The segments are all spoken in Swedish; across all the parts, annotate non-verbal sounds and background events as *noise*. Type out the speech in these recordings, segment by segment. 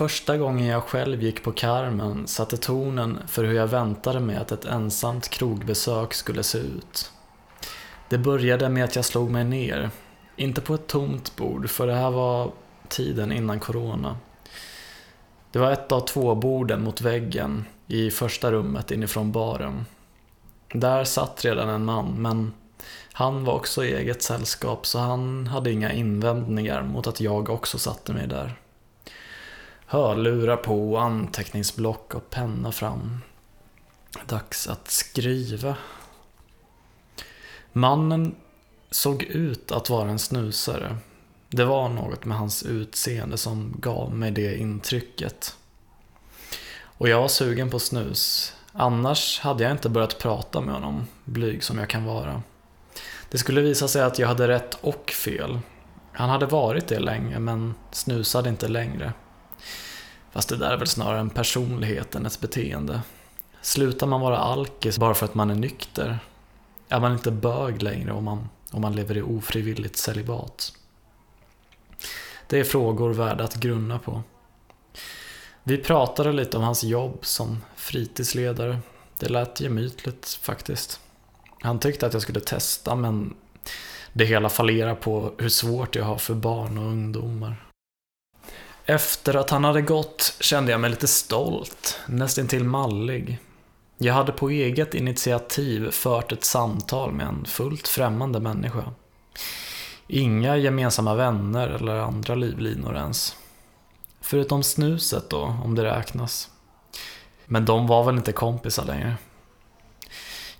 första gången jag själv gick på Carmen satte tonen för hur jag väntade mig att ett ensamt krogbesök skulle se ut. Det började med att jag slog mig ner. Inte på ett tomt bord, för det här var tiden innan corona. Det var ett av två borden mot väggen i första rummet inifrån baren. Där satt redan en man, men han var också i eget sällskap så han hade inga invändningar mot att jag också satte mig där. Hörlurar på, anteckningsblock och penna fram. Dags att skriva. Mannen såg ut att vara en snusare. Det var något med hans utseende som gav mig det intrycket. Och jag var sugen på snus. Annars hade jag inte börjat prata med honom, blyg som jag kan vara. Det skulle visa sig att jag hade rätt och fel. Han hade varit det länge, men snusade inte längre. Fast det där är väl snarare en personlighet än ett beteende. Slutar man vara alkis bara för att man är nykter? Är man inte bög längre om man, om man lever i ofrivilligt celibat? Det är frågor värda att grunna på. Vi pratade lite om hans jobb som fritidsledare. Det lät gemytligt faktiskt. Han tyckte att jag skulle testa men det hela fallerar på hur svårt jag har för barn och ungdomar. Efter att han hade gått kände jag mig lite stolt, nästintill mallig. Jag hade på eget initiativ fört ett samtal med en fullt främmande människa. Inga gemensamma vänner eller andra livlinor ens. Förutom snuset då, om det räknas. Men de var väl inte kompisar längre.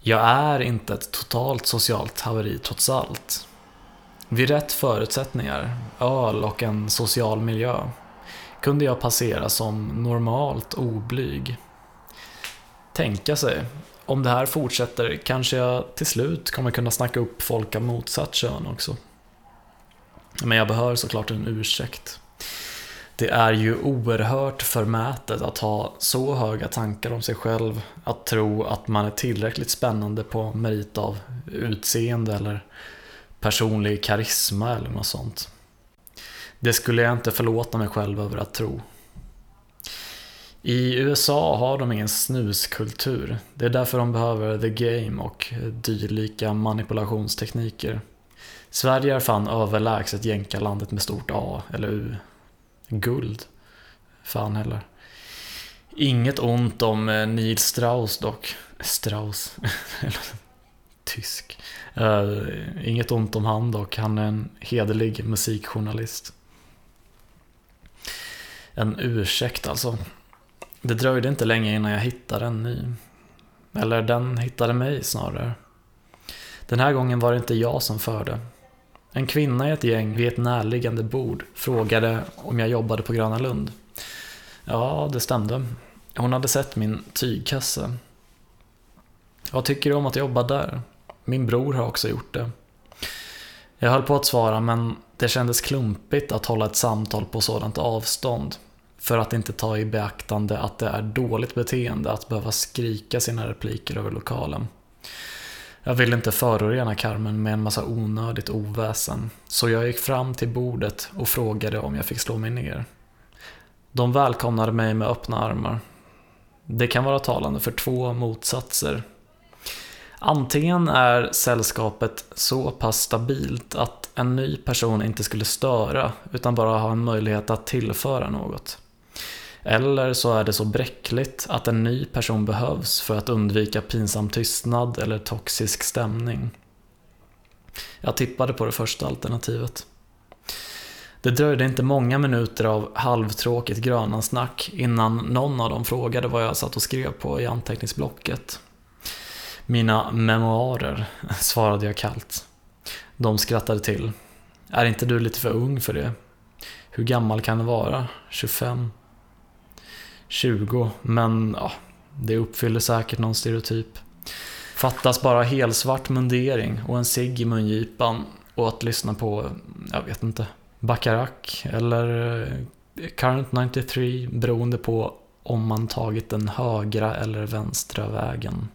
Jag är inte ett totalt socialt haveri trots allt. Vid rätt förutsättningar, öl och en social miljö, kunde jag passera som normalt oblyg. Tänka sig, om det här fortsätter kanske jag till slut kommer kunna snacka upp folk av motsatt kön också. Men jag behöver såklart en ursäkt. Det är ju oerhört förmätet att ha så höga tankar om sig själv, att tro att man är tillräckligt spännande på merit av utseende eller personlig karisma eller något sånt. Det skulle jag inte förlåta mig själv över att tro. I USA har de ingen snuskultur. Det är därför de behöver the game och dylika manipulationstekniker. Sverige är fan överlägset jänkarlandet med stort A eller U. Guld. Fan heller. Inget ont om eh, Neil Strauss dock. Strauss. *laughs* Tysk. Uh, inget ont om han dock. Han är en hederlig musikjournalist. En ursäkt alltså. Det dröjde inte länge innan jag hittade en ny. Eller den hittade mig snarare. Den här gången var det inte jag som förde. En kvinna i ett gäng vid ett närliggande bord frågade om jag jobbade på Gröna Lund. Ja, det stämde. Hon hade sett min tygkasse. Vad tycker du om att jobba där? Min bror har också gjort det. Jag höll på att svara men det kändes klumpigt att hålla ett samtal på sådant avstånd. För att inte ta i beaktande att det är dåligt beteende att behöva skrika sina repliker över lokalen. Jag ville inte förorena Carmen med en massa onödigt oväsen, så jag gick fram till bordet och frågade om jag fick slå mig ner. De välkomnade mig med öppna armar. Det kan vara talande för två motsatser. Antingen är sällskapet så pass stabilt att en ny person inte skulle störa, utan bara ha en möjlighet att tillföra något. Eller så är det så bräckligt att en ny person behövs för att undvika pinsam tystnad eller toxisk stämning. Jag tippade på det första alternativet. Det dröjde inte många minuter av halvtråkigt grönansnack innan någon av dem frågade vad jag satt och skrev på i anteckningsblocket. Mina memoarer, *laughs* svarade jag kallt. De skrattade till. Är inte du lite för ung för det? Hur gammal kan du vara? 25? 20, men ja, det uppfyller säkert någon stereotyp. Fattas bara helsvart mundering och en cigg i mungipan och att lyssna på, jag vet inte, Bacharach eller eh, Current 93 beroende på om man tagit den högra eller vänstra vägen.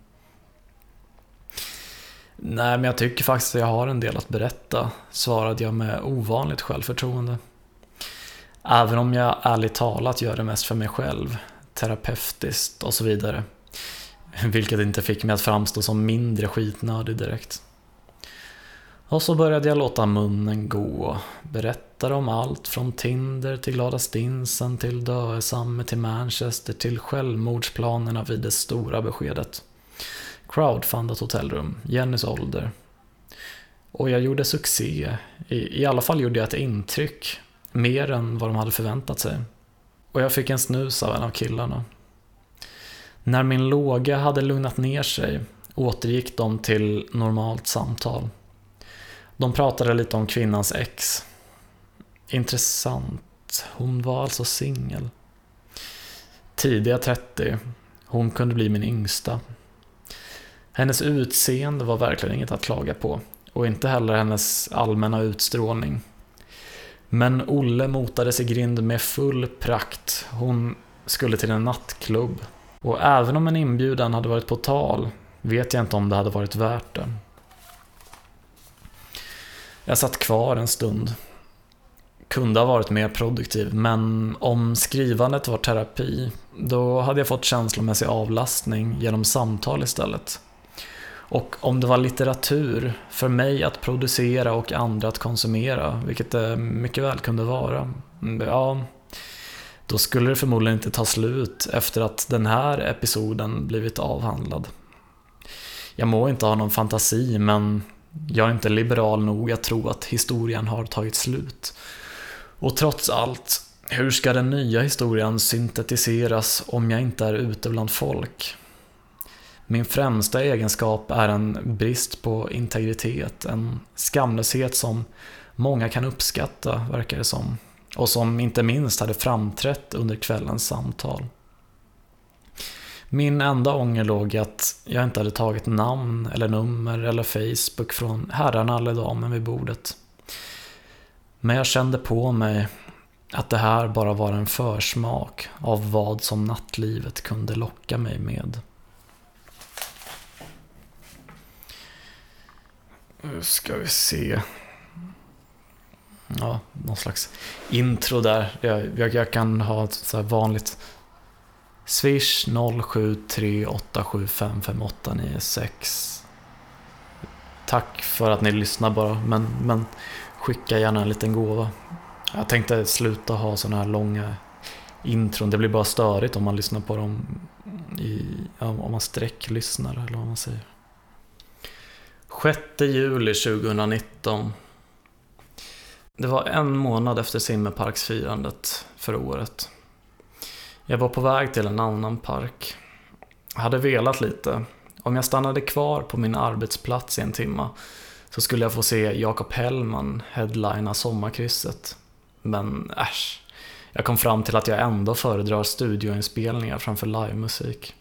Nej, men jag tycker faktiskt att jag har en del att berätta, svarade jag med ovanligt självförtroende. Även om jag ärligt talat gör det mest för mig själv, terapeutiskt och så vidare. Vilket inte fick mig att framstå som mindre skitnödig direkt. Och så började jag låta munnen gå. Berättade om allt från Tinder till Glada Stinsen till Döesamme till Manchester till självmordsplanerna vid det stora beskedet. Crowdfundat hotellrum, Jennys ålder. Och jag gjorde succé. I, I alla fall gjorde jag ett intryck. Mer än vad de hade förväntat sig. Och jag fick en snus av en av killarna. När min låga hade lugnat ner sig återgick de till normalt samtal. De pratade lite om kvinnans ex. Intressant. Hon var alltså singel. Tidiga 30. Hon kunde bli min yngsta. Hennes utseende var verkligen inget att klaga på. Och inte heller hennes allmänna utstrålning. Men Olle motades i grind med full prakt. Hon skulle till en nattklubb. Och även om en inbjudan hade varit på tal vet jag inte om det hade varit värt det. Jag satt kvar en stund. Kunde ha varit mer produktiv, men om skrivandet var terapi, då hade jag fått känslomässig avlastning genom samtal istället. Och om det var litteratur, för mig att producera och andra att konsumera, vilket det mycket väl kunde vara, mm, ja, då skulle det förmodligen inte ta slut efter att den här episoden blivit avhandlad. Jag må inte ha någon fantasi, men jag är inte liberal nog att tro att historien har tagit slut. Och trots allt, hur ska den nya historien syntetiseras om jag inte är ute bland folk? Min främsta egenskap är en brist på integritet, en skamlöshet som många kan uppskatta, verkar det som. Och som inte minst hade framträtt under kvällens samtal. Min enda ånger låg i att jag inte hade tagit namn eller nummer eller Facebook från herrarna eller damen vid bordet. Men jag kände på mig att det här bara var en försmak av vad som nattlivet kunde locka mig med. Nu ska vi se. Ja, någon slags intro där. Jag, jag, jag kan ha ett så vanligt Swish 0738755896. Tack för att ni lyssnar bara, men, men skicka gärna en liten gåva. Jag tänkte sluta ha sådana här långa intron. Det blir bara störigt om man lyssnar på dem i, om man sträcklyssnar eller vad man säger. 6 juli 2019. Det var en månad efter Simmerparksfirandet för året. Jag var på väg till en annan park. Jag hade velat lite. Om jag stannade kvar på min arbetsplats i en timma så skulle jag få se Jakob Hellman headlina sommarkrysset. Men äsch. Jag kom fram till att jag ändå föredrar studioinspelningar framför livemusik.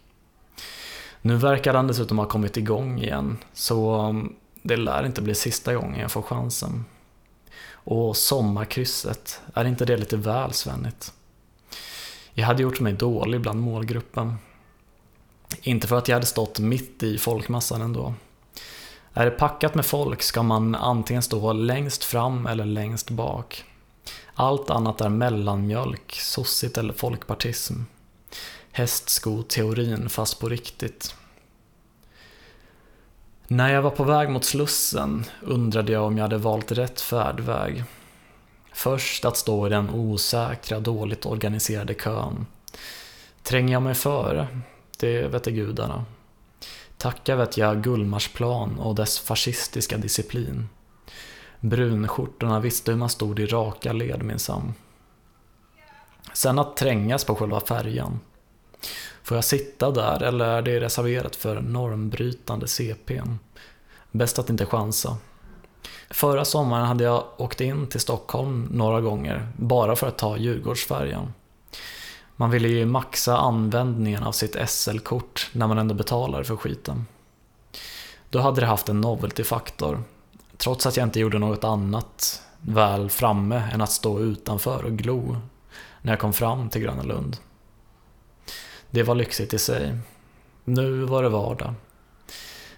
Nu verkar han dessutom ha kommit igång igen, så um, det lär inte bli sista gången jag får chansen. Och sommarkrysset, är inte det lite väl svennigt? Jag hade gjort mig dålig bland målgruppen. Inte för att jag hade stått mitt i folkmassan ändå. Är det packat med folk ska man antingen stå längst fram eller längst bak. Allt annat är mellanmjölk, sossigt eller folkpartism. Hästskoteorin, fast på riktigt. När jag var på väg mot Slussen undrade jag om jag hade valt rätt färdväg. Först att stå i den osäkra, dåligt organiserade kön. Tränger jag mig före? Det vete gudarna. Tacka vet jag Gullmarsplan och dess fascistiska disciplin. Brunskjortorna visste hur man stod i raka led minsann. Sen att trängas på själva färjan. Får jag sitta där eller är det reserverat för normbrytande CPn? Bäst att inte chansa. Förra sommaren hade jag åkt in till Stockholm några gånger bara för att ta Djurgårdsfärjan. Man ville ju maxa användningen av sitt SL-kort när man ändå betalar för skiten. Då hade det haft en novelty-faktor, trots att jag inte gjorde något annat väl framme än att stå utanför och glo när jag kom fram till Gröna Lund. Det var lyxigt i sig. Nu var det vardag.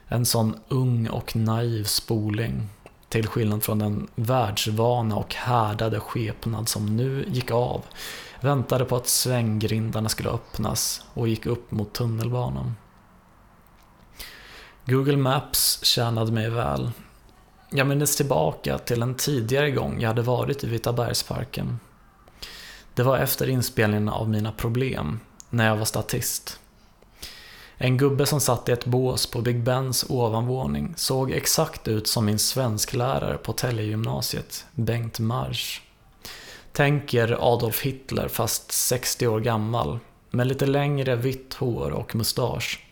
En sån ung och naiv spoling till skillnad från den världsvana och härdade skepnad som nu gick av, väntade på att svänggrindarna skulle öppnas och gick upp mot tunnelbanan. Google Maps tjänade mig väl. Jag minns tillbaka till en tidigare gång jag hade varit i Vitabergsparken. Det var efter inspelningen av Mina Problem, när jag var statist. En gubbe som satt i ett bås på Big Bens ovanvåning såg exakt ut som min svensklärare på Tällegymnasiet, Bengt Marsch. Tänk er Adolf Hitler fast 60 år gammal, med lite längre vitt hår och mustasch.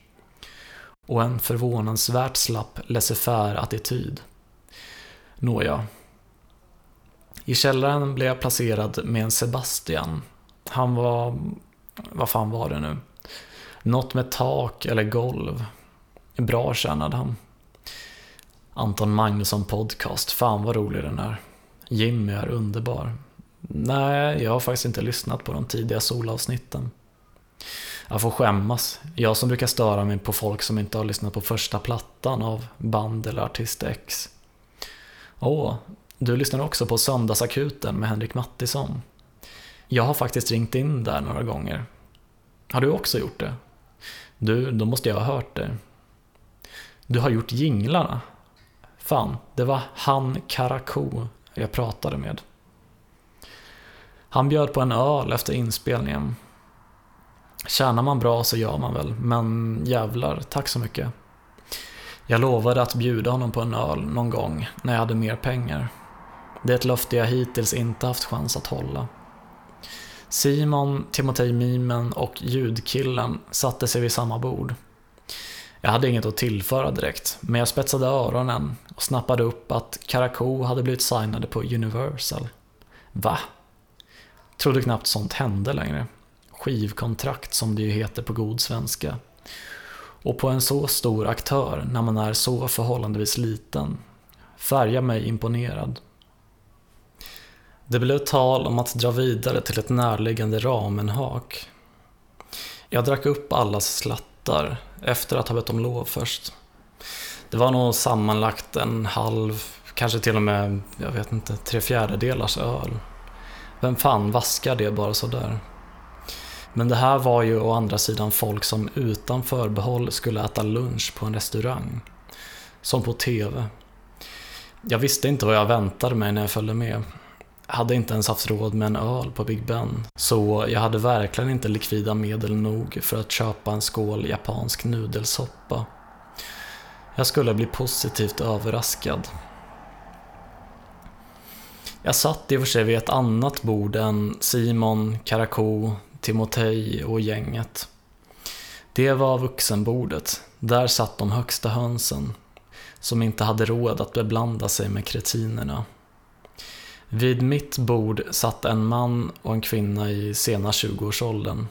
Och en förvånansvärt slapp laissez-faire attityd. Nåja. I källaren blev jag placerad med en Sebastian. Han var... Vad fan var det nu? Något med tak eller golv. Bra tjänade han. Anton Magnusson podcast, fan vad rolig den är. Jimmy är underbar. Nej, jag har faktiskt inte lyssnat på de tidiga solavsnitten. Jag får skämmas. Jag som brukar störa mig på folk som inte har lyssnat på första plattan av band eller artist X. Åh, du lyssnar också på Söndagsakuten med Henrik Mattisson. Jag har faktiskt ringt in där några gånger. Har du också gjort det? Du, då måste jag ha hört det. Du har gjort jinglarna? Fan, det var han Karakou jag pratade med. Han bjöd på en öl efter inspelningen. Tjänar man bra så gör man väl, men jävlar, tack så mycket. Jag lovade att bjuda honom på en öl någon gång när jag hade mer pengar. Det är ett löfte jag hittills inte haft chans att hålla. Simon, Timotej Mimen och ljudkillen satte sig vid samma bord. Jag hade inget att tillföra direkt, men jag spetsade öronen och snappade upp att Karakou hade blivit signade på Universal. Va? Trodde knappt sånt hände längre. Skivkontrakt som det ju heter på god svenska. Och på en så stor aktör när man är så förhållandevis liten. Färgar mig imponerad. Det blev tal om att dra vidare till ett närliggande ramenhak. Jag drack upp allas slattar efter att ha bett om lov först. Det var nog sammanlagt en halv, kanske till och med, jag vet inte, tre fjärdedelars öl. Vem fan vaskar det bara sådär? Men det här var ju å andra sidan folk som utan förbehåll skulle äta lunch på en restaurang. Som på TV. Jag visste inte vad jag väntade mig när jag följde med hade inte ens haft råd med en öl på Big Ben. Så jag hade verkligen inte likvida medel nog för att köpa en skål japansk nudelsoppa. Jag skulle bli positivt överraskad. Jag satt i och för sig vid ett annat bord än Simon, Karakou, Timotej och gänget. Det var vuxenbordet. Där satt de högsta hönsen, som inte hade råd att beblanda sig med kretinerna. Vid mitt bord satt en man och en kvinna i sena 20-årsåldern.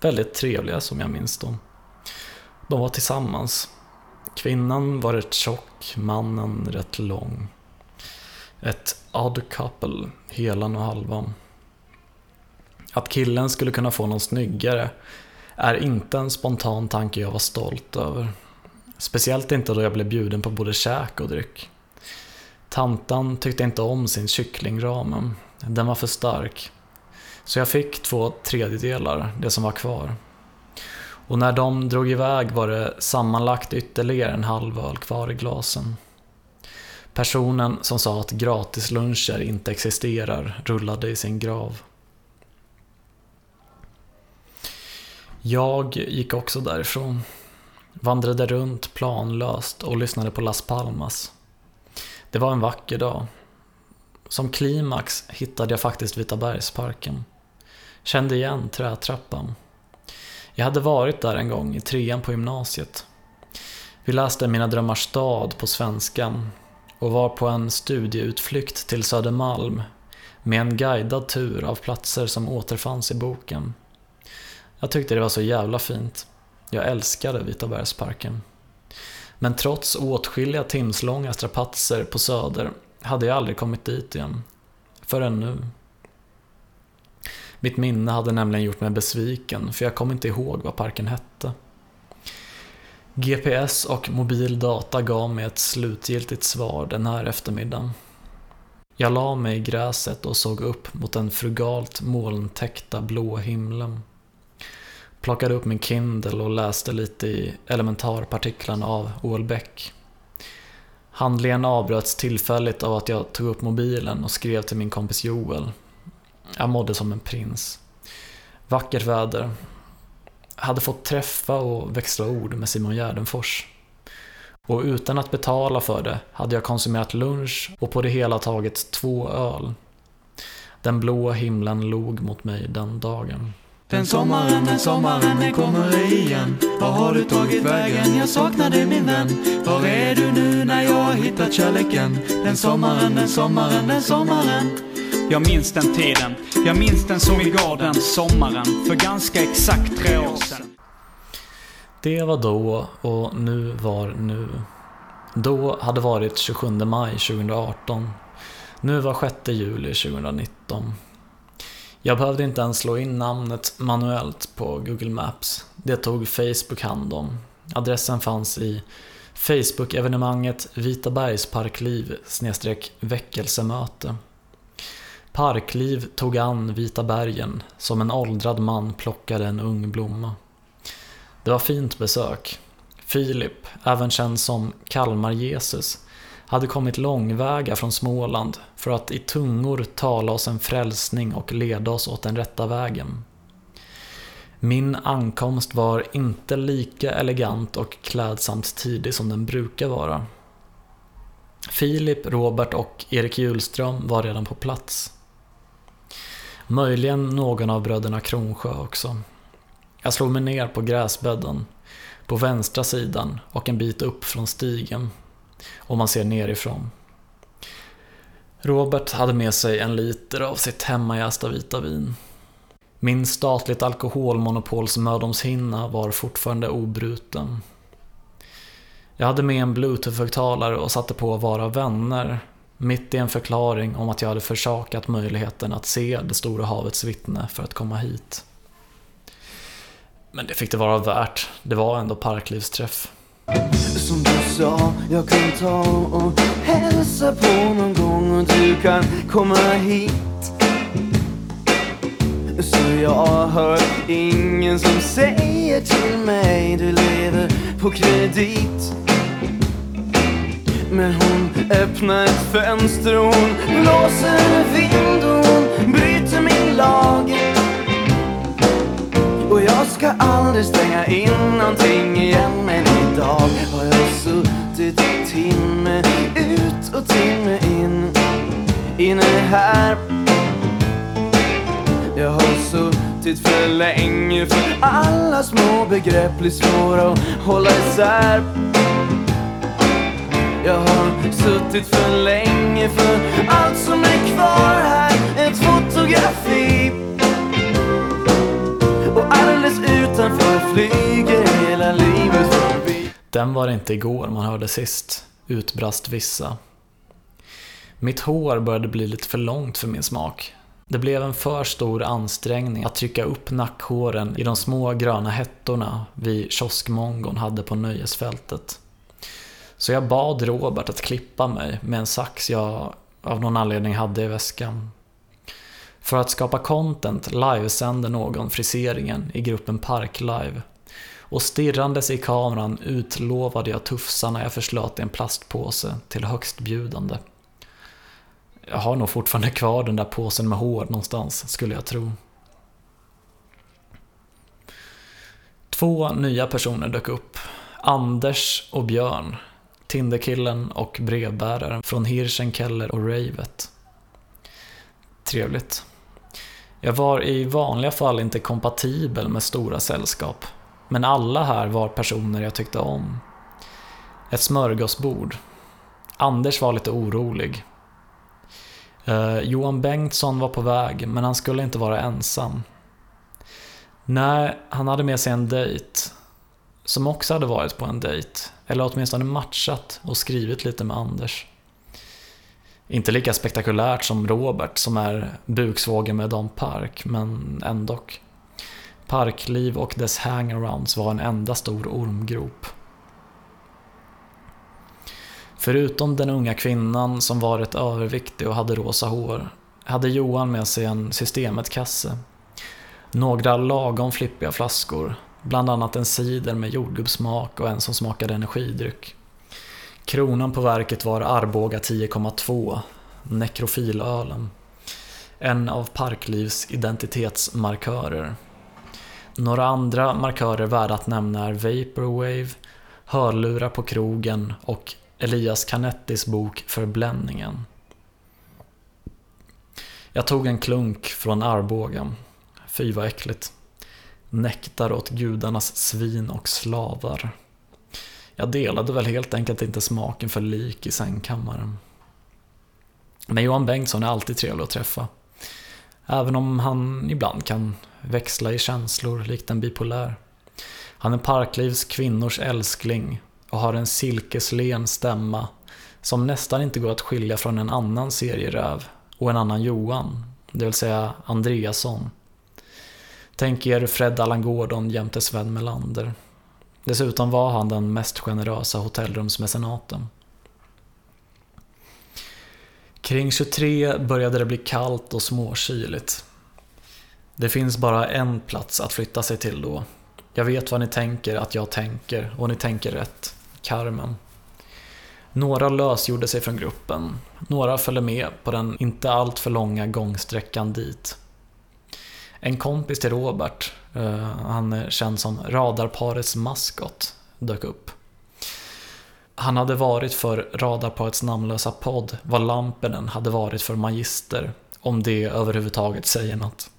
Väldigt trevliga som jag minns dem. De var tillsammans. Kvinnan var rätt tjock, mannen rätt lång. Ett odd couple, helan och halvan. Att killen skulle kunna få någon snyggare är inte en spontan tanke jag var stolt över. Speciellt inte då jag blev bjuden på både käk och dryck. Tantan tyckte inte om sin kycklingramen. Den var för stark. Så jag fick två tredjedelar, det som var kvar. Och när de drog iväg var det sammanlagt ytterligare en halv öl kvar i glasen. Personen som sa att gratisluncher inte existerar rullade i sin grav. Jag gick också därifrån. Vandrade runt planlöst och lyssnade på Las Palmas. Det var en vacker dag. Som klimax hittade jag faktiskt Vitabergsparken. Kände igen trätrappan. Jag hade varit där en gång i trean på gymnasiet. Vi läste Mina drömmars stad på svenska och var på en studieutflykt till Södermalm med en guidad tur av platser som återfanns i boken. Jag tyckte det var så jävla fint. Jag älskade Vitabergsparken. Men trots åtskilliga timslånga strapatser på Söder hade jag aldrig kommit dit igen. Förrän nu. Mitt minne hade nämligen gjort mig besviken, för jag kom inte ihåg vad parken hette. GPS och mobil data gav mig ett slutgiltigt svar den här eftermiddagen. Jag la mig i gräset och såg upp mot den frugalt molntäckta blå himlen. Plockade upp min Kindle och läste lite i elementarpartiklarna av O.L. Beck. Handlingen avbröts tillfälligt av att jag tog upp mobilen och skrev till min kompis Joel. Jag mådde som en prins. Vackert väder. Hade fått träffa och växla ord med Simon Gärdenfors. Och utan att betala för det hade jag konsumerat lunch och på det hela taget två öl. Den blåa himlen log mot mig den dagen. Den sommaren, den sommaren, den kommer igen Var har du tagit vägen? Jag saknar dig min vän Var är du nu när jag har hittat kärleken? Den sommaren, den sommaren, den sommaren Jag minns den tiden, jag minns den som igår den sommaren För ganska exakt tre år sedan Det var då och nu var nu. Då hade varit 27 maj 2018. Nu var 6 juli 2019. Jag behövde inte ens slå in namnet manuellt på Google Maps. Det tog Facebook hand om. Adressen fanns i Facebook-evenemanget Vitabergsparkliv väckelsemöte. Parkliv tog an Vita bergen som en åldrad man plockade en ung blomma. Det var fint besök. Filip, även känd som Kalmar-Jesus, hade kommit långväga från Småland för att i tungor tala oss en frälsning och leda oss åt den rätta vägen. Min ankomst var inte lika elegant och klädsamt tidig som den brukar vara. Filip, Robert och Erik Hjulström var redan på plats. Möjligen någon av bröderna Kronsjö också. Jag slog mig ner på gräsbädden, på vänstra sidan och en bit upp från stigen om man ser nerifrån. Robert hade med sig en liter av sitt hemmajästa vita vin. Min statligt alkoholmonopols mödomshinna var fortfarande obruten. Jag hade med en bluetooth-högtalare och satte på Vara vänner mitt i en förklaring om att jag hade försakat möjligheten att se det stora havets vittne för att komma hit. Men det fick det vara värt. Det var ändå parklivsträff. Som du sa, jag kan ta och hälsa på någon gång och du kan komma hit. Så jag hör ingen som säger till mig du lever på kredit. Men hon öppnar ett fönster och hon blåser vind och hon bryter min lag. Och jag ska aldrig stänga in någonting igen Men idag har jag suttit timme ut och timme in. Inne här. Jag har suttit för länge för alla små begrepp blir svåra att hålla isär. Jag har suttit för länge för allt som är kvar här. Ett fotografi. Och alldeles utanför flyger hela livet den var det inte igår man hörde sist, utbrast vissa. Mitt hår började bli lite för långt för min smak. Det blev en för stor ansträngning att trycka upp nackhåren i de små gröna hettorna vi kioskmongon hade på nöjesfältet. Så jag bad Robert att klippa mig med en sax jag av någon anledning hade i väskan. För att skapa content livesänder någon friseringen i gruppen Parklive. Och stirrandes i kameran utlovade jag tufsarna jag förslöt i en plastpåse till högstbjudande. Jag har nog fortfarande kvar den där påsen med hår någonstans, skulle jag tro. Två nya personer dök upp. Anders och Björn. Tinderkillen och brevbäraren från Hirschenkeller och Ravet. Trevligt. Jag var i vanliga fall inte kompatibel med stora sällskap. Men alla här var personer jag tyckte om. Ett smörgåsbord. Anders var lite orolig. Eh, Johan Bengtsson var på väg, men han skulle inte vara ensam. Nej, han hade med sig en dejt. Som också hade varit på en dejt. Eller åtminstone matchat och skrivit lite med Anders. Inte lika spektakulärt som Robert som är buksvågen med Don Park, men ändock. Parkliv och dess hangarounds var en enda stor ormgrop. Förutom den unga kvinnan som varit överviktig och hade rosa hår hade Johan med sig en Systemet-kasse. Några lagom flippiga flaskor, bland annat en cider med jordgubbssmak och en som smakade energidryck. Kronan på verket var Arboga 10,2, Nekrofilölen. En av Parklivs identitetsmarkörer. Några andra markörer värda att nämna är Vaporwave, Hörlurar på krogen och Elias Canettis bok Förbländningen. Jag tog en klunk från Arboga. Fy vad äckligt. Nektar åt gudarnas svin och slavar. Jag delade väl helt enkelt inte smaken för lik i sängkammaren. Men Johan Bengtsson är alltid trevlig att träffa. Även om han ibland kan växla i känslor likt en bipolär. Han är Parklivs kvinnors älskling och har en silkeslen stämma som nästan inte går att skilja från en annan serieräv och en annan Johan, det vill säga Andreasson. Tänk er Fred Allan Gordon jämte Sven Melander. Dessutom var han den mest generösa hotellrumsmecenaten. Kring 23 började det bli kallt och småkyligt. Det finns bara en plats att flytta sig till då. Jag vet vad ni tänker att jag tänker och ni tänker rätt. Carmen. Några lösgjorde sig från gruppen. Några följde med på den inte alltför långa gångsträckan dit. En kompis till Robert, eh, han är känd som radarparets maskot, dök upp. Han hade varit för radarparets namnlösa podd vad Lampinen hade varit för magister, om det överhuvudtaget säger något.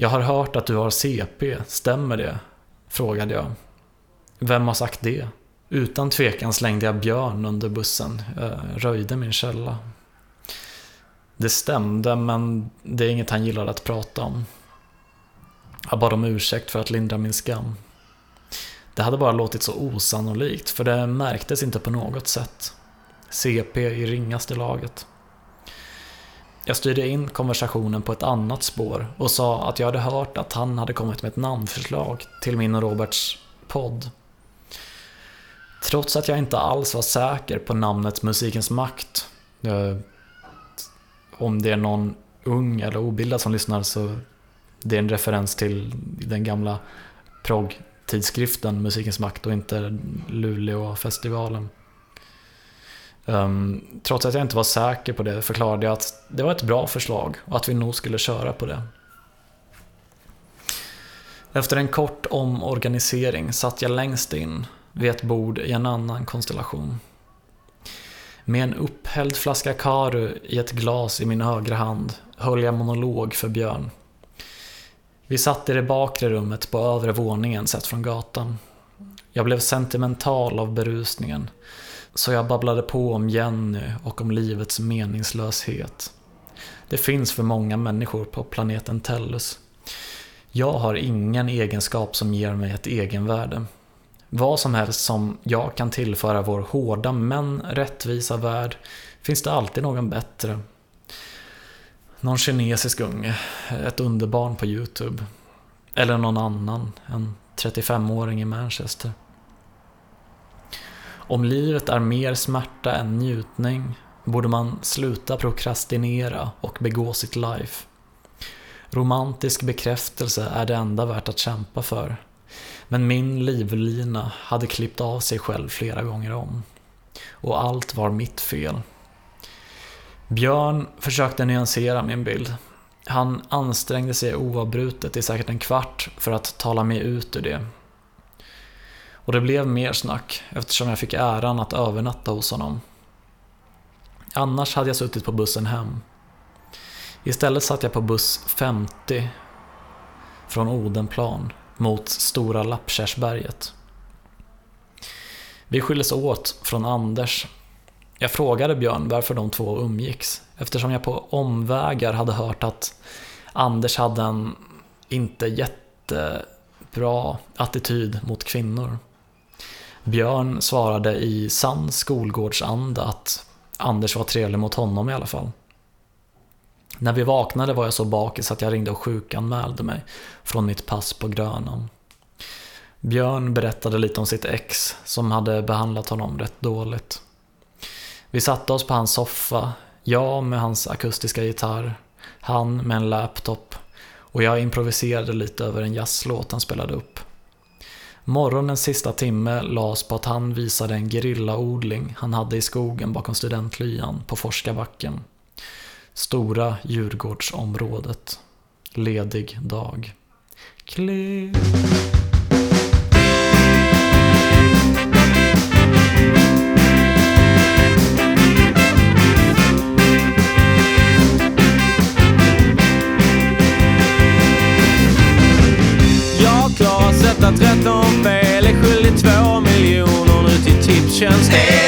Jag har hört att du har CP, stämmer det? Frågade jag. Vem har sagt det? Utan tvekan slängde jag Björn under bussen, jag röjde min källa. Det stämde, men det är inget han gillade att prata om. Jag bad om ursäkt för att lindra min skam. Det hade bara låtit så osannolikt, för det märktes inte på något sätt. CP i ringaste laget. Jag styrde in konversationen på ett annat spår och sa att jag hade hört att han hade kommit med ett namnförslag till min och Roberts podd. Trots att jag inte alls var säker på namnet Musikens makt. Eh, om det är någon ung eller obildad som lyssnar så det är en referens till den gamla prog-tidskriften Musikens makt och inte Luleåfestivalen. festivalen Um, trots att jag inte var säker på det förklarade jag att det var ett bra förslag och att vi nog skulle köra på det. Efter en kort omorganisering satt jag längst in vid ett bord i en annan konstellation. Med en upphälld flaska Karu i ett glas i min högra hand höll jag monolog för Björn. Vi satt i det bakre rummet på övre våningen sett från gatan. Jag blev sentimental av berusningen så jag babblade på om Jenny och om livets meningslöshet. Det finns för många människor på planeten Tellus. Jag har ingen egenskap som ger mig ett egenvärde. Vad som helst som jag kan tillföra vår hårda men rättvisa värld finns det alltid någon bättre. Någon kinesisk unge, ett underbarn på Youtube. Eller någon annan, en 35-åring i Manchester. Om livet är mer smärta än njutning borde man sluta prokrastinera och begå sitt life. Romantisk bekräftelse är det enda värt att kämpa för. Men min livlina hade klippt av sig själv flera gånger om. Och allt var mitt fel. Björn försökte nyansera min bild. Han ansträngde sig oavbrutet i säkert en kvart för att tala mig ut ur det. Och det blev mer snack eftersom jag fick äran att övernatta hos honom. Annars hade jag suttit på bussen hem. Istället satt jag på buss 50 från Odenplan mot Stora Lappkärrsberget. Vi skildes åt från Anders. Jag frågade Björn varför de två umgicks eftersom jag på omvägar hade hört att Anders hade en inte jättebra attityd mot kvinnor. Björn svarade i sann skolgårdsanda att Anders var trevlig mot honom i alla fall. När vi vaknade var jag så bakis att jag ringde och sjukanmälde mig från mitt pass på Grönan. Björn berättade lite om sitt ex som hade behandlat honom rätt dåligt. Vi satte oss på hans soffa, jag med hans akustiska gitarr, han med en laptop och jag improviserade lite över en jazzlåt han spelade upp. Morgonens sista timme lades på att han visade en gerillaodling han hade i skogen bakom studentlyan på Forskarbacken. Stora Djurgårdsområdet. Ledig dag. Klipp. 13 fel, är skyldig två miljoner nu till Tipstjänst. Hey!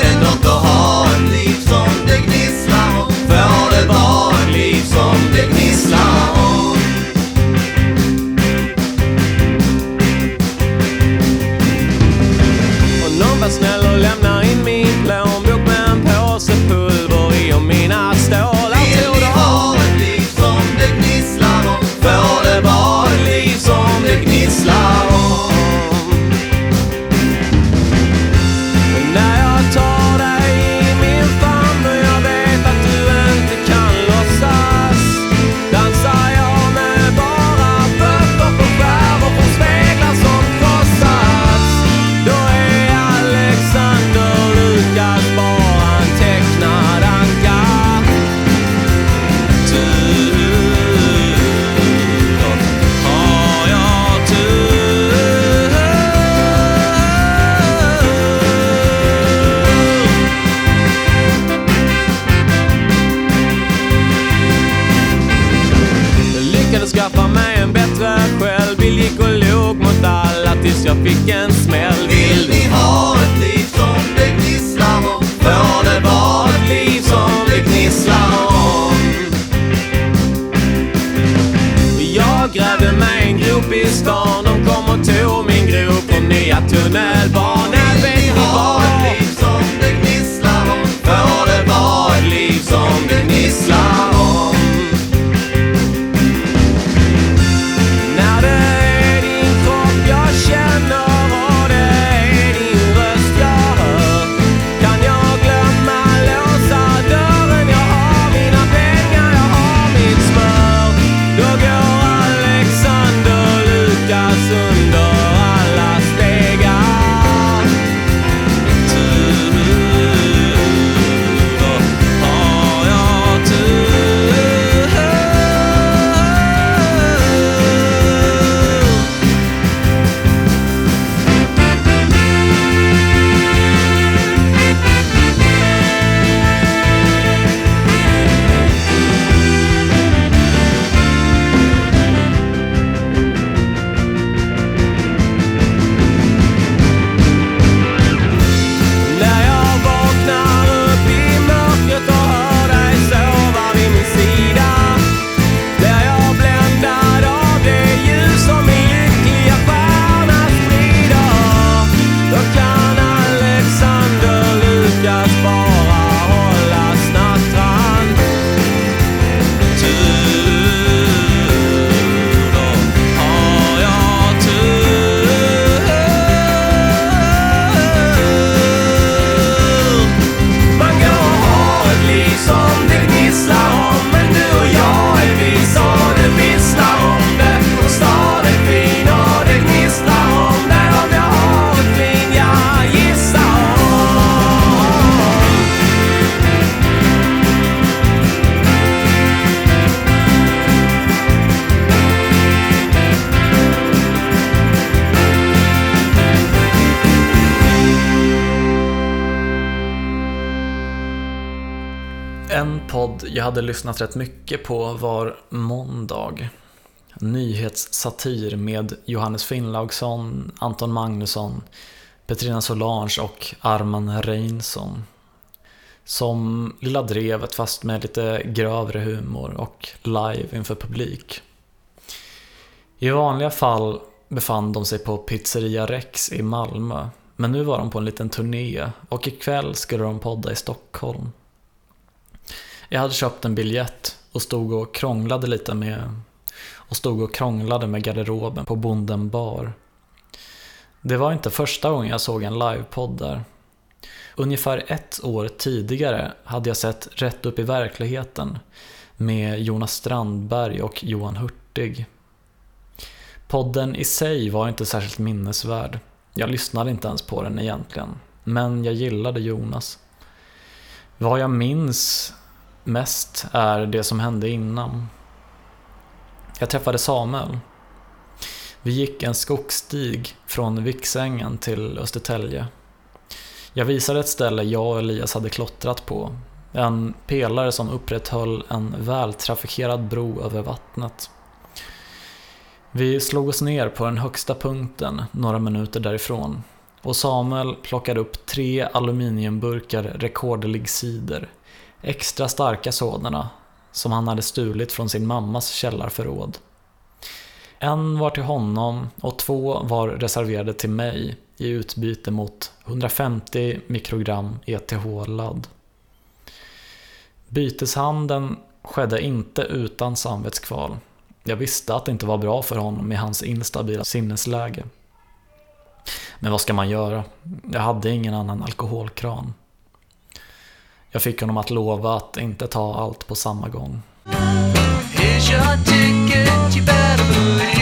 hade lyssnat rätt mycket på var Måndag. Nyhetssatir med Johannes Finnlaugsson, Anton Magnusson, Petrina Solange och Arman Reinsson. Som Lilla Drevet fast med lite grövre humor och live inför publik. I vanliga fall befann de sig på Pizzeria Rex i Malmö. Men nu var de på en liten turné och ikväll skulle de podda i Stockholm. Jag hade köpt en biljett och stod och krånglade lite med och stod och krånglade med garderoben på Bonden bar. Det var inte första gången jag såg en livepodd där. Ungefär ett år tidigare hade jag sett Rätt upp i verkligheten med Jonas Strandberg och Johan Hurtig. Podden i sig var inte särskilt minnesvärd. Jag lyssnade inte ens på den egentligen. Men jag gillade Jonas. Vad jag minns mest är det som hände innan. Jag träffade Samuel. Vi gick en skogsstig från Viksängen till Östertälje. Jag visade ett ställe jag och Elias hade klottrat på. En pelare som upprätthöll en vältrafikerad bro över vattnet. Vi slog oss ner på den högsta punkten några minuter därifrån och Samuel plockade upp tre aluminiumburkar rekordlig cider. Extra starka sådana som han hade stulit från sin mammas källarförråd. En var till honom och två var reserverade till mig i utbyte mot 150 mikrogram ETH-ladd. Byteshandeln skedde inte utan samvetskval. Jag visste att det inte var bra för honom i hans instabila sinnesläge. Men vad ska man göra? Jag hade ingen annan alkoholkran. Jag fick honom att lova att inte ta allt på samma gång. Here's your ticket, you better believe.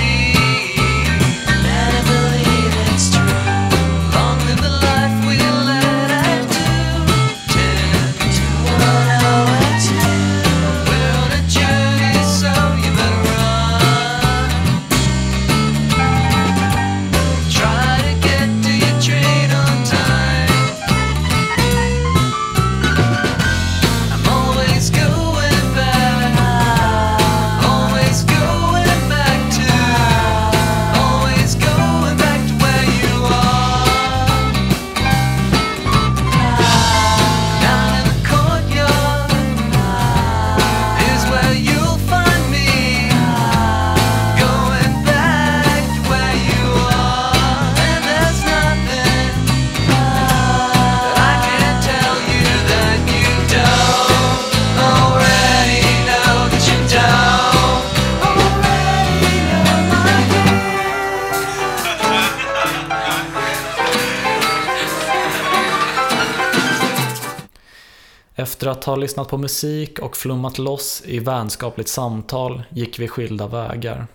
Efter att ha lyssnat på musik och flummat loss i vänskapligt samtal gick vi skilda vägar.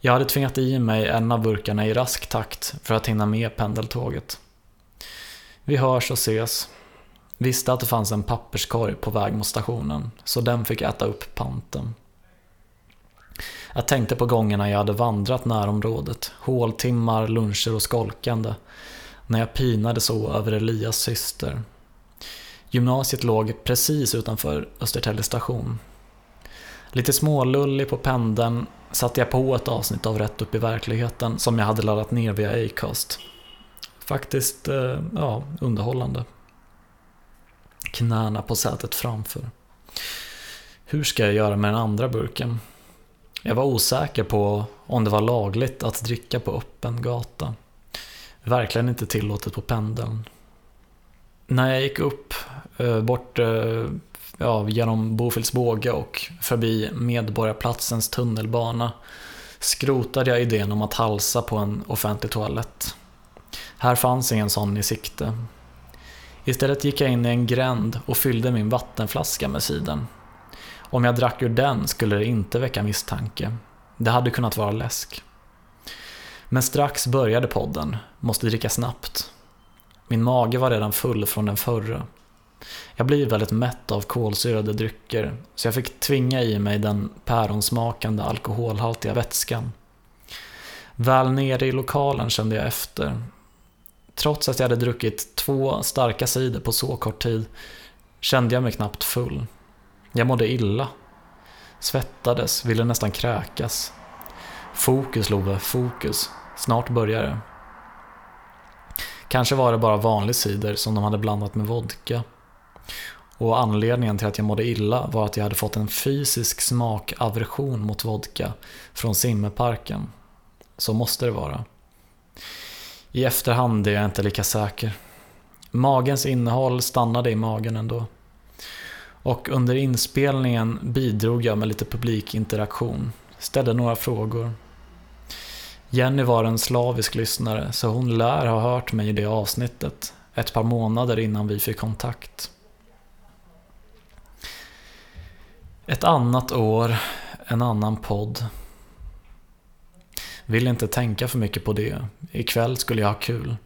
Jag hade tvingat i mig en av burkarna i rask takt för att hinna med pendeltåget. Vi hörs och ses. Visste att det fanns en papperskorg på väg mot stationen, så den fick äta upp panten. Jag tänkte på gångerna jag hade vandrat närområdet, håltimmar, luncher och skolkande, när jag pinade så över Elias syster. Gymnasiet låg precis utanför Östertälje station. Lite smålullig på pendeln satte jag på ett avsnitt av Rätt upp i verkligheten som jag hade laddat ner via Acast. Faktiskt, eh, ja, underhållande. Knäna på sätet framför. Hur ska jag göra med den andra burken? Jag var osäker på om det var lagligt att dricka på öppen gata. Verkligen inte tillåtet på pendeln. När jag gick upp Eh, bort eh, ja, genom Bofilsbåge och förbi Medborgarplatsens tunnelbana skrotade jag idén om att halsa på en offentlig toalett. Här fanns ingen sån i sikte. Istället gick jag in i en gränd och fyllde min vattenflaska med siden. Om jag drack ur den skulle det inte väcka misstanke. Det hade kunnat vara läsk. Men strax började podden, måste dricka snabbt. Min mage var redan full från den förra. Jag blir väldigt mätt av kolsyrade drycker, så jag fick tvinga i mig den päronsmakande alkoholhaltiga vätskan. Väl nere i lokalen kände jag efter. Trots att jag hade druckit två starka cider på så kort tid kände jag mig knappt full. Jag mådde illa. Svettades, ville nästan kräkas. Fokus Love, fokus. Snart börjar det. Kanske var det bara vanlig cider som de hade blandat med vodka. Och anledningen till att jag mådde illa var att jag hade fått en fysisk smakaversion mot vodka från simmerparken. Så måste det vara. I efterhand är jag inte lika säker. Magens innehåll stannade i magen ändå. Och under inspelningen bidrog jag med lite publikinteraktion. Ställde några frågor. Jenny var en slavisk lyssnare så hon lär ha hört mig i det avsnittet ett par månader innan vi fick kontakt. Ett annat år, en annan podd. Vill inte tänka för mycket på det. Ikväll skulle jag ha kul.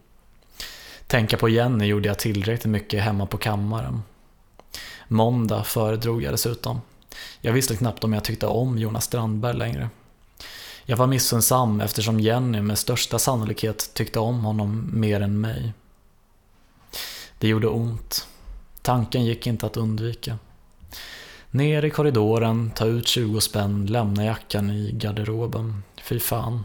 Tänka på Jenny gjorde jag tillräckligt mycket hemma på kammaren. Måndag föredrog jag dessutom. Jag visste knappt om jag tyckte om Jonas Strandberg längre. Jag var missunnsam eftersom Jenny med största sannolikhet tyckte om honom mer än mig. Det gjorde ont. Tanken gick inte att undvika. Ner i korridoren, ta ut 20 spänn, lämna jackan i garderoben. Fy fan.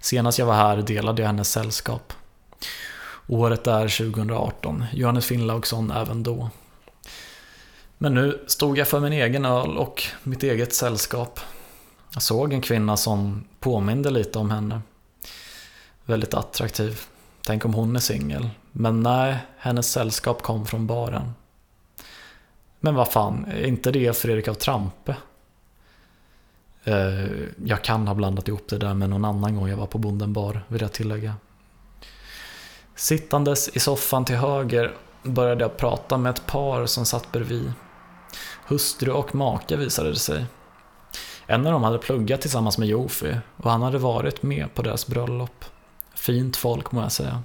Senast jag var här delade jag hennes sällskap. Året är 2018, Johannes Finnlaugsson även då. Men nu stod jag för min egen öl och mitt eget sällskap. Jag såg en kvinna som påminde lite om henne. Väldigt attraktiv. Tänk om hon är singel. Men nej, hennes sällskap kom från baren. Men vad fan, är inte det Fredrik av Trampe? Eh, jag kan ha blandat ihop det där med någon annan gång jag var på Bonden bar, vill jag tillägga. Sittandes i soffan till höger började jag prata med ett par som satt bredvid. Hustru och maka visade det sig. En av dem hade pluggat tillsammans med Jofi och han hade varit med på deras bröllop. Fint folk må jag säga.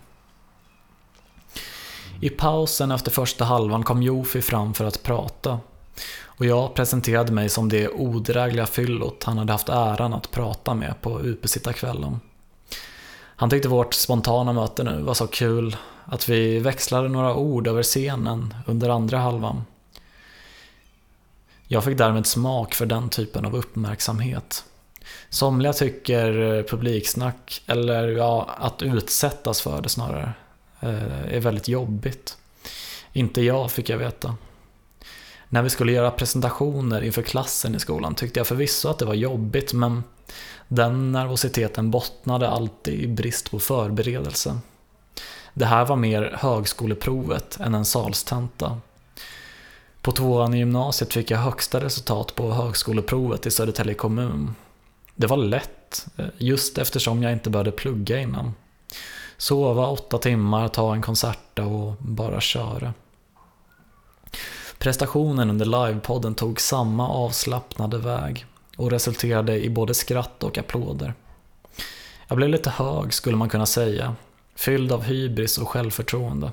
I pausen efter första halvan kom Jofi fram för att prata och jag presenterade mig som det odrägliga fyllot han hade haft äran att prata med på uppesittarkvällen. Han tyckte vårt spontana möte nu var så kul att vi växlade några ord över scenen under andra halvan. Jag fick därmed smak för den typen av uppmärksamhet. Somliga tycker publiksnack, eller ja, att utsättas för det snarare, Eh, är väldigt jobbigt. Inte jag, fick jag veta. När vi skulle göra presentationer inför klassen i skolan tyckte jag förvisso att det var jobbigt, men den nervositeten bottnade alltid i brist på förberedelse. Det här var mer högskoleprovet än en salstenta. På tvåan i gymnasiet fick jag högsta resultat på högskoleprovet i Södertälje kommun. Det var lätt, eh, just eftersom jag inte började plugga innan. Sova åtta timmar, ta en konserta och bara köra. Prestationen under livepodden tog samma avslappnade väg och resulterade i både skratt och applåder. Jag blev lite hög skulle man kunna säga, fylld av hybris och självförtroende.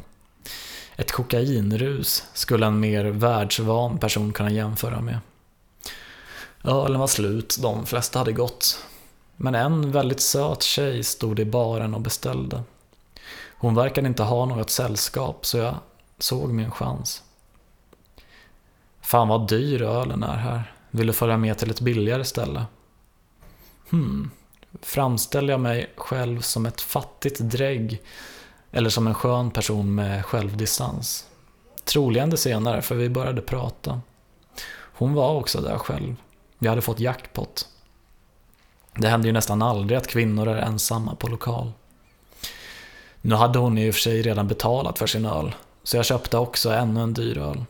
Ett kokainrus skulle en mer världsvan person kunna jämföra med. Ölen var slut, de flesta hade gått. Men en väldigt söt tjej stod i baren och beställde. Hon verkade inte ha något sällskap så jag såg min chans. Fan vad dyr ölen är här. Vill du följa med till ett billigare ställe? Hmm. Framställer jag mig själv som ett fattigt drägg eller som en skön person med självdistans? Troligen det senare, för vi började prata. Hon var också där själv. Vi hade fått jackpot. Det händer ju nästan aldrig att kvinnor är ensamma på lokal. Nu hade hon i och för sig redan betalat för sin öl, så jag köpte också ännu en dyr öl.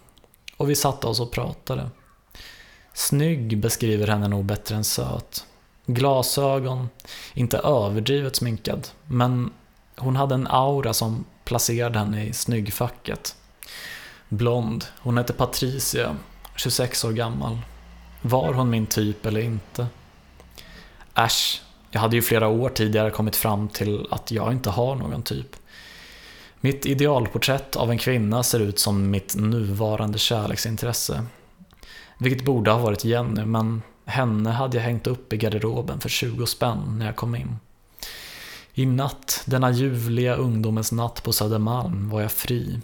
Och vi satte oss och pratade. Snygg beskriver henne nog bättre än söt. Glasögon, inte överdrivet sminkad, men hon hade en aura som placerade henne i snyggfacket. Blond, hon hette Patricia, 26 år gammal. Var hon min typ eller inte? Äsch, jag hade ju flera år tidigare kommit fram till att jag inte har någon typ. Mitt idealporträtt av en kvinna ser ut som mitt nuvarande kärleksintresse. Vilket borde ha varit Jenny, men henne hade jag hängt upp i garderoben för 20 spänn när jag kom in. I natt, denna ljuvliga ungdomens natt på Södermalm, var jag fri.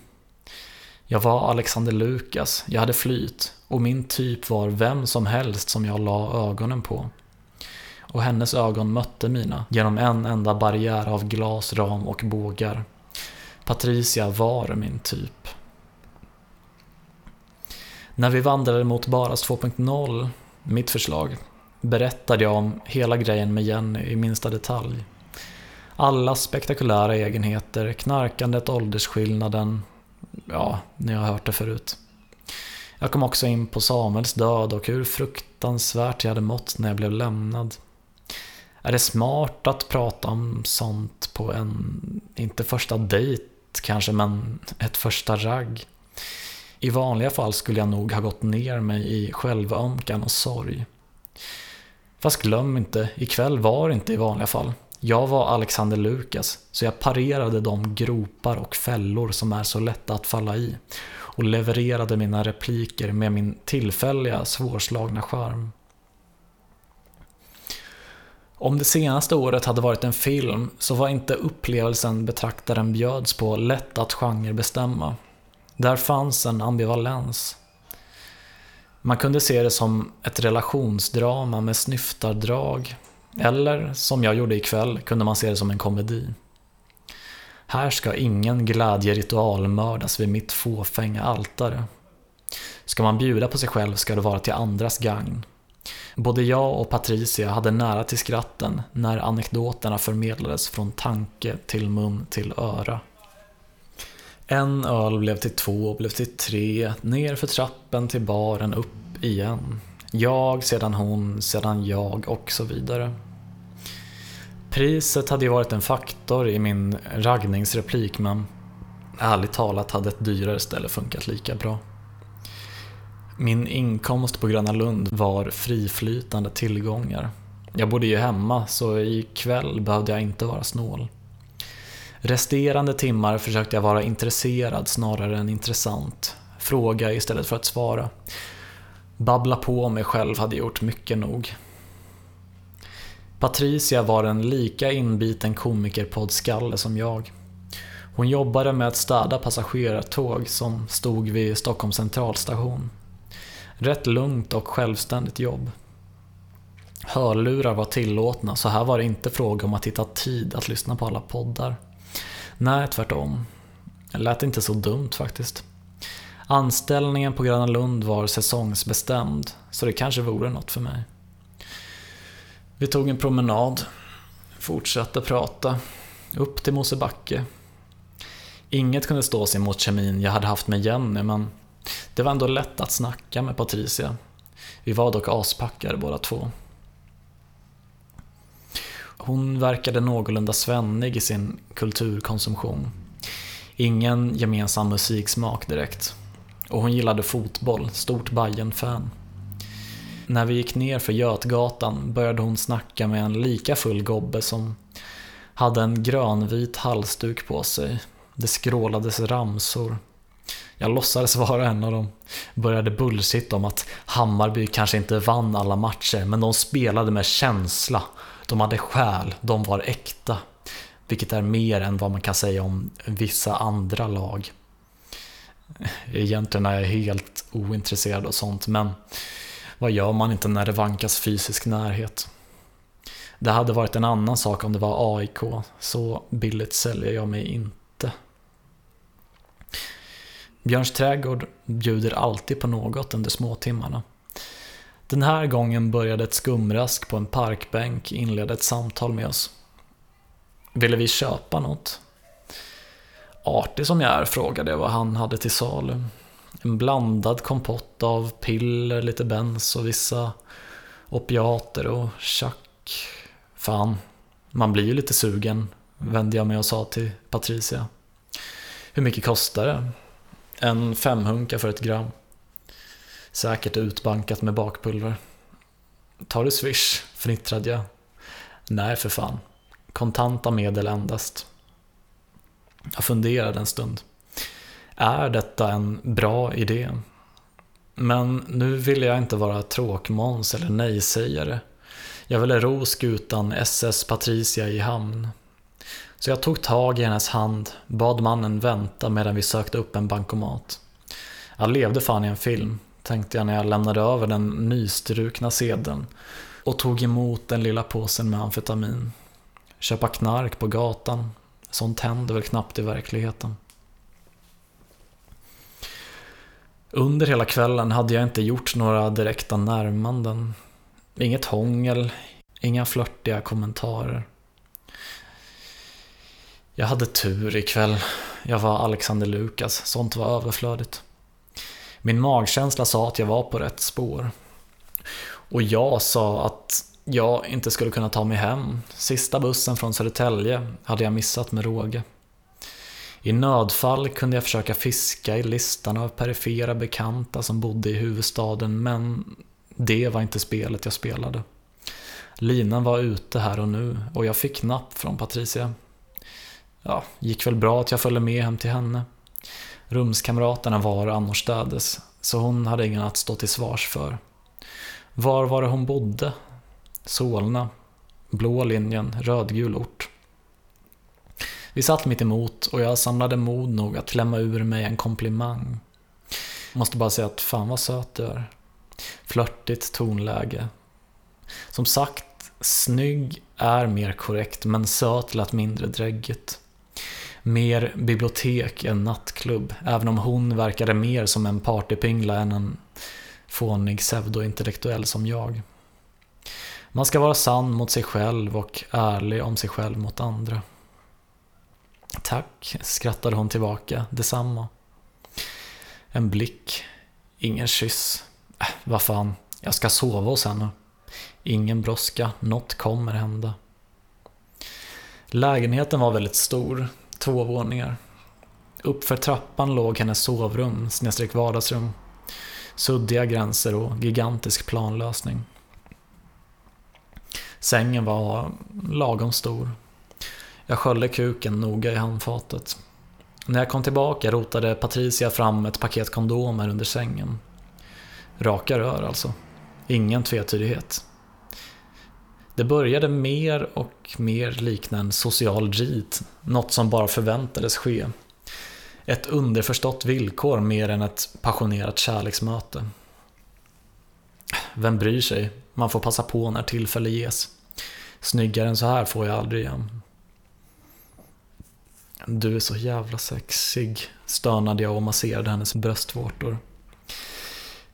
Jag var Alexander Lukas, jag hade flyt och min typ var vem som helst som jag la ögonen på. Och hennes ögon mötte mina genom en enda barriär av glas, ram och bågar. Patricia var min typ. När vi vandrade mot Baras 2.0, mitt förslag, berättade jag om hela grejen med Jenny i minsta detalj. Alla spektakulära egenheter, knarkandet, åldersskillnaden, ja, ni har hört det förut. Jag kom också in på Samuels död och hur fruktansvärt jag hade mått när jag blev lämnad. Är det smart att prata om sånt på en, inte första dejt kanske, men ett första ragg. I vanliga fall skulle jag nog ha gått ner mig i självömkan och sorg. Fast glöm inte, ikväll var det inte i vanliga fall. Jag var Alexander Lukas, så jag parerade de gropar och fällor som är så lätta att falla i och levererade mina repliker med min tillfälliga svårslagna charm. Om det senaste året hade varit en film så var inte upplevelsen betraktaren bjöds på lätt att genrebestämma. Där fanns en ambivalens. Man kunde se det som ett relationsdrama med snyftardrag. Eller, som jag gjorde ikväll, kunde man se det som en komedi. Här ska ingen glädjeritual mördas vid mitt fåfänga altare. Ska man bjuda på sig själv ska det vara till andras gagn. Både jag och Patricia hade nära till skratten när anekdoterna förmedlades från tanke till mun till öra. En öl blev till två, blev till tre, ner för trappen till baren, upp igen. Jag, sedan hon, sedan jag och så vidare. Priset hade ju varit en faktor i min raggningsreplik men ärligt talat hade ett dyrare ställe funkat lika bra. Min inkomst på Gröna Lund var friflytande tillgångar. Jag bodde ju hemma så ikväll behövde jag inte vara snål. Resterande timmar försökte jag vara intresserad snarare än intressant. Fråga istället för att svara. Babbla på mig själv hade gjort mycket nog. Patricia var en lika inbiten komikerpoddskalle som jag. Hon jobbade med att städa passagerartåg som stod vid Stockholms centralstation. Rätt lugnt och självständigt jobb. Hörlurar var tillåtna så här var det inte fråga om att hitta tid att lyssna på alla poddar. Nej, tvärtom. Det lät inte så dumt faktiskt. Anställningen på Gröna Lund var säsongsbestämd, så det kanske vore något för mig. Vi tog en promenad, fortsatte prata, upp till Mosebacke. Inget kunde stå sig mot kemin jag hade haft med Jenny, men det var ändå lätt att snacka med Patricia. Vi var dock aspackade båda två. Hon verkade någorlunda svennig i sin kulturkonsumtion. Ingen gemensam musiksmak direkt. Och hon gillade fotboll, stort bayern fan När vi gick ner för Götgatan började hon snacka med en lika full gobbe som hade en grönvit halsduk på sig. Det skrålades ramsor. Jag låtsades vara en av dem. Började bullshit om att Hammarby kanske inte vann alla matcher, men de spelade med känsla. De hade själ, de var äkta. Vilket är mer än vad man kan säga om vissa andra lag. Egentligen är jag helt ointresserad av sånt, men vad gör man inte när det vankas fysisk närhet? Det hade varit en annan sak om det var AIK, så billigt säljer jag mig inte. Björns trädgård bjuder alltid på något under småtimmarna. Den här gången började ett skumrask på en parkbänk inleda ett samtal med oss. Ville vi köpa något? Artig som jag är frågade jag vad han hade till salu. En blandad kompott av piller, lite bens och vissa opiater och tjack. Fan, man blir ju lite sugen, vände jag mig och sa till Patricia. Hur mycket kostar det? En femhunka för ett gram. Säkert utbankat med bakpulver. Tar du swish? fnittrade jag. Nej för fan. Kontanta medel endast. Jag funderade en stund. Är detta en bra idé? Men nu ville jag inte vara tråkmåns eller nej-sägare. Jag ville ro skutan SS Patricia i hamn. Så jag tog tag i hennes hand, bad mannen vänta medan vi sökte upp en bankomat. Jag levde fan i en film, tänkte jag när jag lämnade över den nystrukna sedeln och tog emot den lilla påsen med amfetamin. Köpa knark på gatan, sånt händer väl knappt i verkligheten. Under hela kvällen hade jag inte gjort några direkta närmanden. Inget hångel, inga flörtiga kommentarer. Jag hade tur ikväll. Jag var Alexander Lukas, sånt var överflödigt. Min magkänsla sa att jag var på rätt spår. Och jag sa att jag inte skulle kunna ta mig hem. Sista bussen från Södertälje hade jag missat med råge. I nödfall kunde jag försöka fiska i listan av perifera bekanta som bodde i huvudstaden, men det var inte spelet jag spelade. Linan var ute här och nu och jag fick napp från Patricia. Ja, gick väl bra att jag följde med hem till henne. Rumskamraterna var annorstädes, så hon hade ingen att stå till svars för. Var var det hon bodde? Solna. Blå linjen, rödgul ort. Vi satt mitt emot och jag samlade mod nog att klämma ur mig en komplimang. Måste bara säga att fan vad söt du är. Flörtigt tonläge. Som sagt, snygg är mer korrekt men söt lät mindre dräggigt. Mer bibliotek än nattklubb, även om hon verkade mer som en partypingla än en fånig pseudointellektuell som jag. Man ska vara sann mot sig själv och ärlig om sig själv mot andra. Tack, skrattade hon tillbaka, detsamma. En blick, ingen kyss. Äh, vad fan, jag ska sova hos henne. Ingen brådska, något kommer hända. Lägenheten var väldigt stor, två våningar. Uppför trappan låg hennes sovrum, snedstreck vardagsrum. Suddiga gränser och gigantisk planlösning. Sängen var lagom stor. Jag sköljde kuken noga i handfatet. När jag kom tillbaka rotade Patricia fram ett paket kondomer under sängen. Raka rör alltså. Ingen tvetydighet. Det började mer och mer likna en social rit, något som bara förväntades ske. Ett underförstått villkor mer än ett passionerat kärleksmöte. Vem bryr sig? Man får passa på när tillfälle ges. Snyggare än så här får jag aldrig igen. Du är så jävla sexig, stönade jag och masserade hennes bröstvårtor.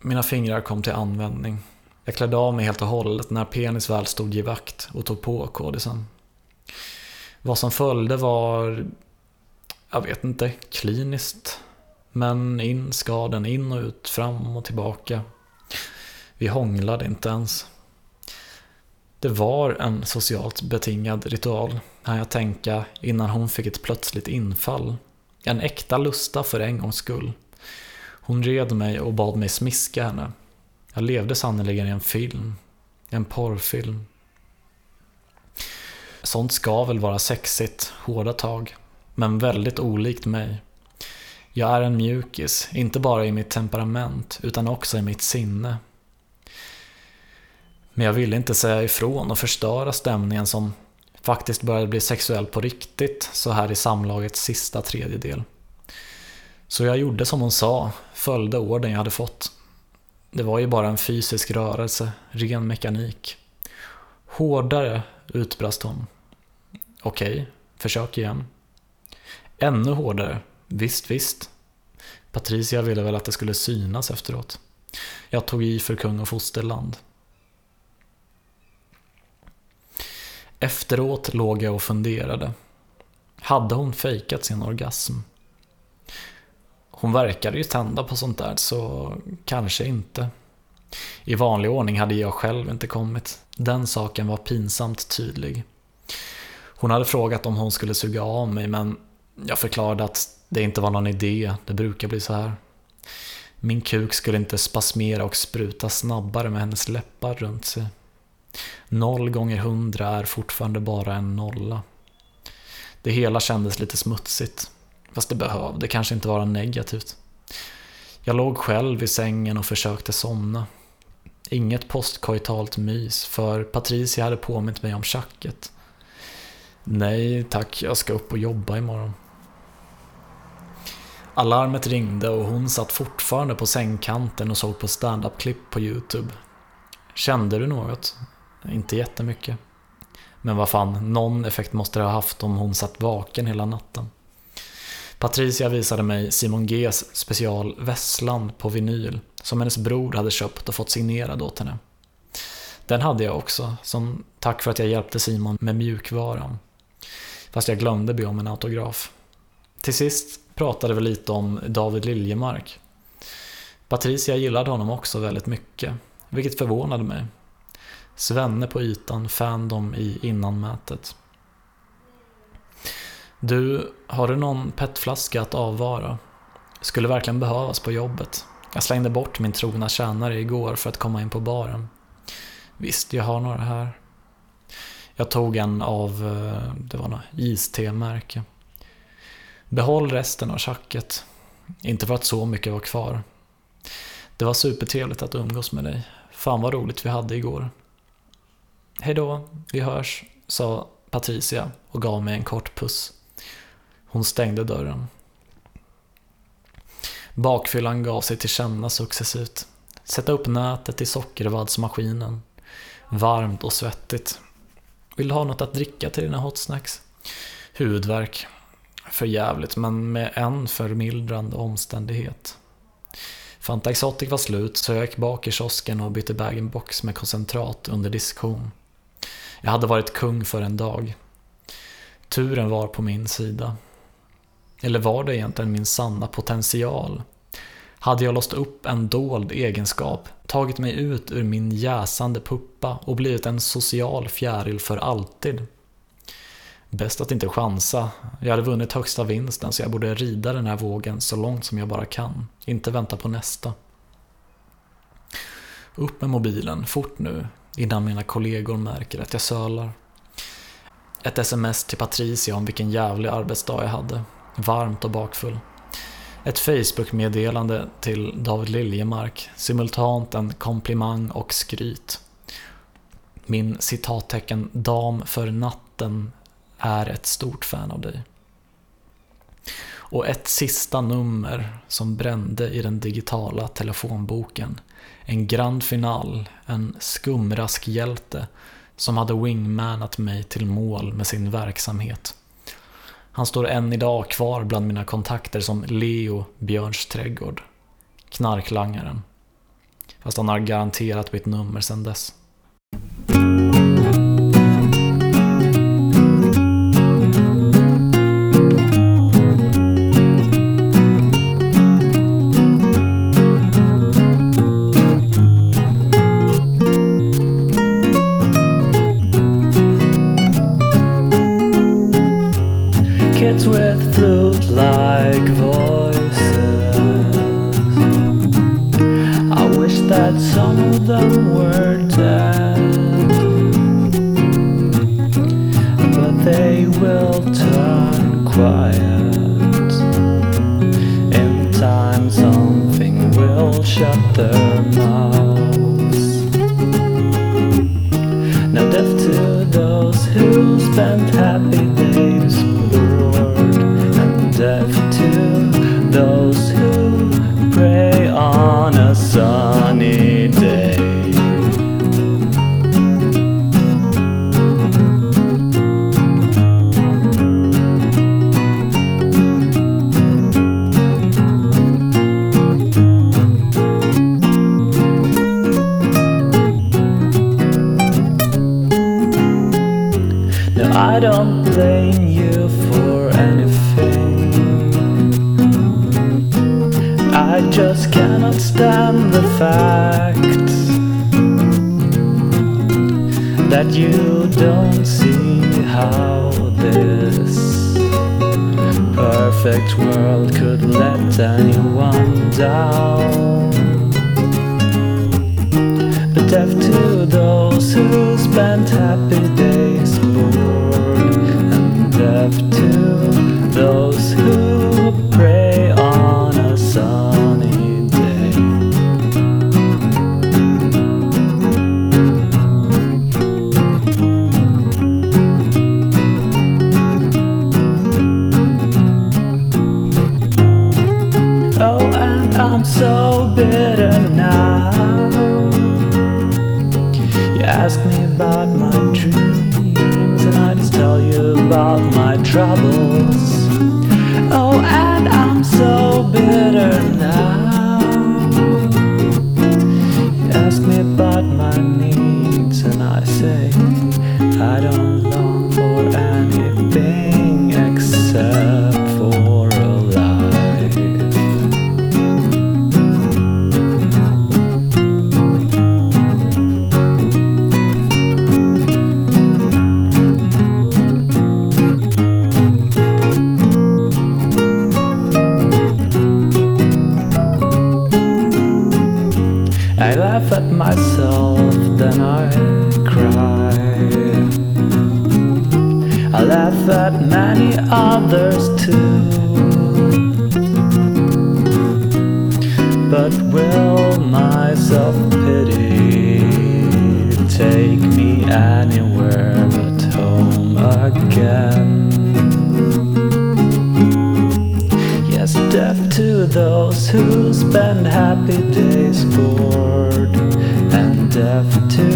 Mina fingrar kom till användning. Jag klädde av mig helt och hållet när penis väl stod i vakt och tog på kodisen. Vad som följde var, jag vet inte, kliniskt. Men in ska den, in och ut, fram och tillbaka. Vi hånglade inte ens. Det var en socialt betingad ritual, hann jag tänka innan hon fick ett plötsligt infall. En äkta lusta för en gångs skull. Hon red mig och bad mig smiska henne. Jag levde sannerligen i en film. En porrfilm. Sånt ska väl vara sexigt, hårda tag. Men väldigt olikt mig. Jag är en mjukis, inte bara i mitt temperament, utan också i mitt sinne. Men jag ville inte säga ifrån och förstöra stämningen som faktiskt började bli sexuell på riktigt så här i samlagets sista tredjedel. Så jag gjorde som hon sa, följde orden jag hade fått. Det var ju bara en fysisk rörelse, ren mekanik. Hårdare, utbrast hon. Okej, försök igen. Ännu hårdare, visst, visst. Patricia ville väl att det skulle synas efteråt. Jag tog i för kung och fosterland. Efteråt låg jag och funderade. Hade hon fejkat sin orgasm? Hon verkade ju tända på sånt där, så kanske inte. I vanlig ordning hade jag själv inte kommit. Den saken var pinsamt tydlig. Hon hade frågat om hon skulle suga av mig, men jag förklarade att det inte var någon idé, det brukar bli så här. Min kuk skulle inte spasmera och spruta snabbare med hennes läppar runt sig. Noll gånger hundra är fortfarande bara en nolla. Det hela kändes lite smutsigt. Fast det behövde kanske inte vara negativt. Jag låg själv i sängen och försökte somna. Inget postkoitalt mys, för Patricia hade påmint mig om tjacket. Nej tack, jag ska upp och jobba imorgon. Alarmet ringde och hon satt fortfarande på sängkanten och såg på standup-klipp på YouTube. Kände du något? Inte jättemycket. Men vad fan, någon effekt måste det ha haft om hon satt vaken hela natten. Patricia visade mig Simon Gs special Vesslan på vinyl som hennes bror hade köpt och fått signerad åt henne. Den hade jag också, som tack för att jag hjälpte Simon med mjukvaran. Fast jag glömde be om en autograf. Till sist pratade vi lite om David Liljemark. Patricia gillade honom också väldigt mycket, vilket förvånade mig. Svenne på ytan, fandom i innanmätet. Du, har du någon petflaska att avvara? Skulle verkligen behövas på jobbet. Jag slängde bort min trogna tjänare igår för att komma in på baren. Visst, jag har några här. Jag tog en av, eh, det var något iste-märke. Behåll resten av tjacket. Inte för att så mycket var kvar. Det var supertrevligt att umgås med dig. Fan vad roligt vi hade igår. Hejdå, vi hörs, sa Patricia och gav mig en kort puss. Hon stängde dörren. Bakfyllan gav sig till känna successivt. Sätta upp nätet i sockervaddsmaskinen. Varmt och svettigt. Vill du ha något att dricka till dina hot snacks? Huvudvärk. För jävligt, men med en förmildrande omständighet. Fanta Exotic var slut så jag gick bak i kiosken och bytte bag-in-box med koncentrat under diskon. Jag hade varit kung för en dag. Turen var på min sida. Eller var det egentligen min sanna potential? Hade jag låst upp en dold egenskap, tagit mig ut ur min jäsande puppa och blivit en social fjäril för alltid? Bäst att inte chansa. Jag hade vunnit högsta vinsten så jag borde rida den här vågen så långt som jag bara kan. Inte vänta på nästa. Upp med mobilen, fort nu, innan mina kollegor märker att jag sölar. Ett sms till Patricia om vilken jävlig arbetsdag jag hade. Varmt och bakfull. Ett Facebook-meddelande till David Liljemark, simultant en komplimang och skryt. Min citattecken dam för natten är ett stort fan av dig. Och ett sista nummer som brände i den digitala telefonboken. En grand final, en skumraskhjälte som hade wingmanat mig till mål med sin verksamhet. Han står än idag kvar bland mina kontakter som Leo Björns trädgård. Knarklangaren. Fast han har garanterat bytt nummer sedan dess. I don't blame you for anything. I just cannot stand the fact that you don't see how this perfect world could let anyone down. But death to those who spent happy laugh at many others too. But will my self pity take me anywhere but home again? Yes, deaf to those who spend happy days bored, and deaf to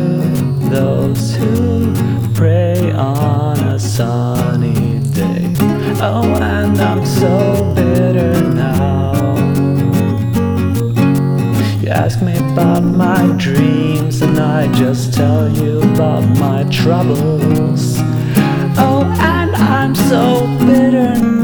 those who pray on sunny day. Oh, and I'm so bitter now. You ask me about my dreams, and I just tell you about my troubles. Oh, and I'm so bitter now.